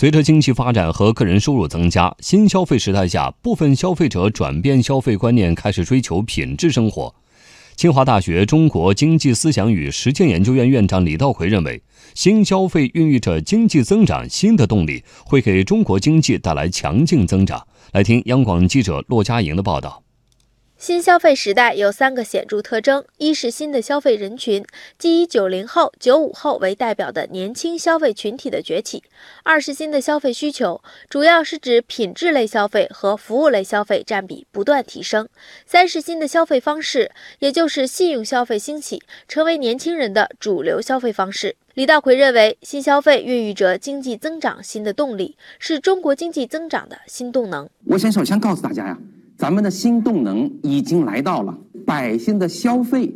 随着经济发展和个人收入增加，新消费时代下，部分消费者转变消费观念，开始追求品质生活。清华大学中国经济思想与实践研究院院长李道葵认为，新消费孕育着经济增长新的动力，会给中国经济带来强劲增长。来听央广记者骆佳莹的报道。新消费时代有三个显著特征：一是新的消费人群，即以九零后、九五后为代表的年轻消费群体的崛起；二是新的消费需求，主要是指品质类消费和服务类消费占比不断提升；三是新的消费方式，也就是信用消费兴起，成为年轻人的主流消费方式。李大奎认为，新消费孕育着经济增长新的动力，是中国经济增长的新动能。我先首先告诉大家呀。咱们的新动能已经来到了，百姓的消费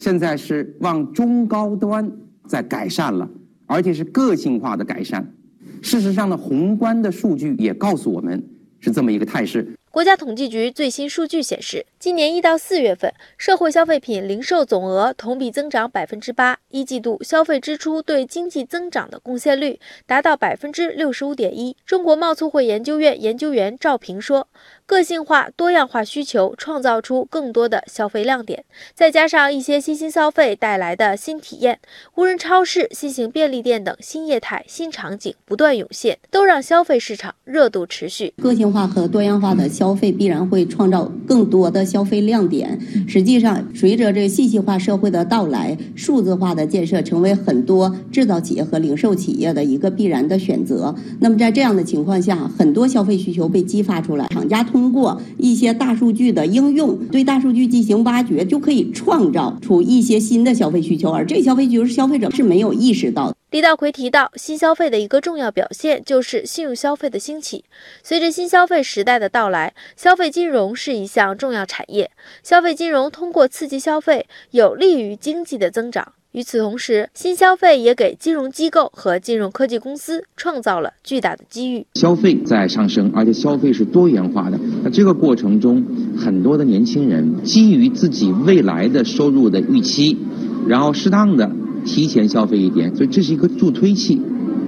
现在是往中高端在改善了，而且是个性化的改善。事实上呢，宏观的数据也告诉我们是这么一个态势。国家统计局最新数据显示，今年一到四月份，社会消费品零售总额同比增长百分之八，一季度消费支出对经济增长的贡献率达到百分之六十五点一。中国贸促会研究院研究员赵平说：“个性化、多样化需求创造出更多的消费亮点，再加上一些新兴消费带来的新体验，无人超市、新型便利店等新业态、新场景不断涌现，都让消费市场热度持续。个性化和多样化的。”消费必然会创造更多的消费亮点。实际上，随着这信息化社会的到来，数字化的建设成为很多制造企业和零售企业的一个必然的选择。那么，在这样的情况下，很多消费需求被激发出来，厂家通过一些大数据的应用，对大数据进行挖掘，就可以创造出一些新的消费需求。而这消费需求，消费者是没有意识到的。李道奎提到，新消费的一个重要表现就是信用消费的兴起。随着新消费时代的到来，消费金融是一项重要产业。消费金融通过刺激消费，有利于经济的增长。与此同时，新消费也给金融机构和金融科技公司创造了巨大的机遇。消费在上升，而且消费是多元化的。那这个过程中，很多的年轻人基于自己未来的收入的预期，然后适当的。提前消费一点，所以这是一个助推器，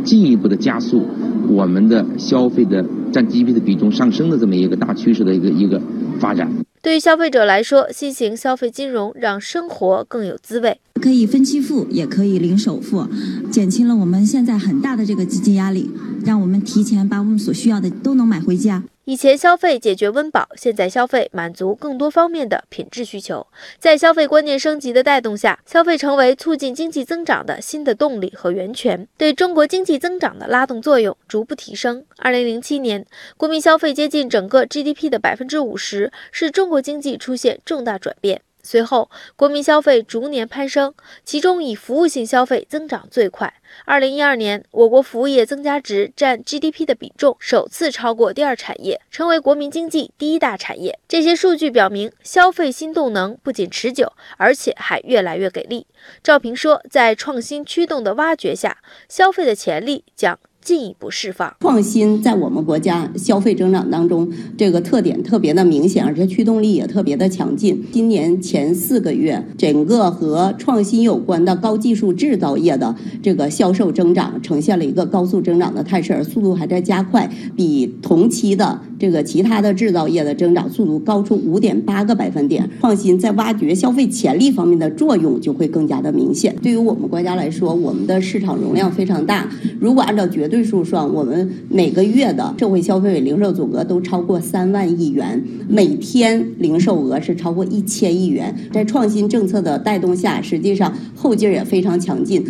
进一步的加速我们的消费的占 GDP 的比重上升的这么一个大趋势的一个一个发展。对于消费者来说，新型消费金融让生活更有滋味，可以分期付，也可以零首付，减轻了我们现在很大的这个资金压力，让我们提前把我们所需要的都能买回家。以前消费解决温饱，现在消费满足更多方面的品质需求。在消费观念升级的带动下，消费成为促进经济增长的新的动力和源泉，对中国经济增长的拉动作用逐步提升。二零零七年，国民消费接近整个 GDP 的百分之五十，是中国经济出现重大转变。随后，国民消费逐年攀升，其中以服务性消费增长最快。二零一二年，我国服务业增加值占 GDP 的比重首次超过第二产业，成为国民经济第一大产业。这些数据表明，消费新动能不仅持久，而且还越来越给力。赵平说，在创新驱动的挖掘下，消费的潜力将。进一步释放创新，在我们国家消费增长当中，这个特点特别的明显，而且驱动力也特别的强劲。今年前四个月，整个和创新有关的高技术制造业的这个销售增长呈现了一个高速增长的态势，速度还在加快，比同期的这个其他的制造业的增长速度高出五点八个百分点。创新在挖掘消费潜力方面的作用就会更加的明显。对于我们国家来说，我们的市场容量非常大，如果按照绝对数算，我们每个月的社会消费零售总额都超过三万亿元，每天零售额是超过一千亿元。在创新政策的带动下，实际上后劲儿也非常强劲。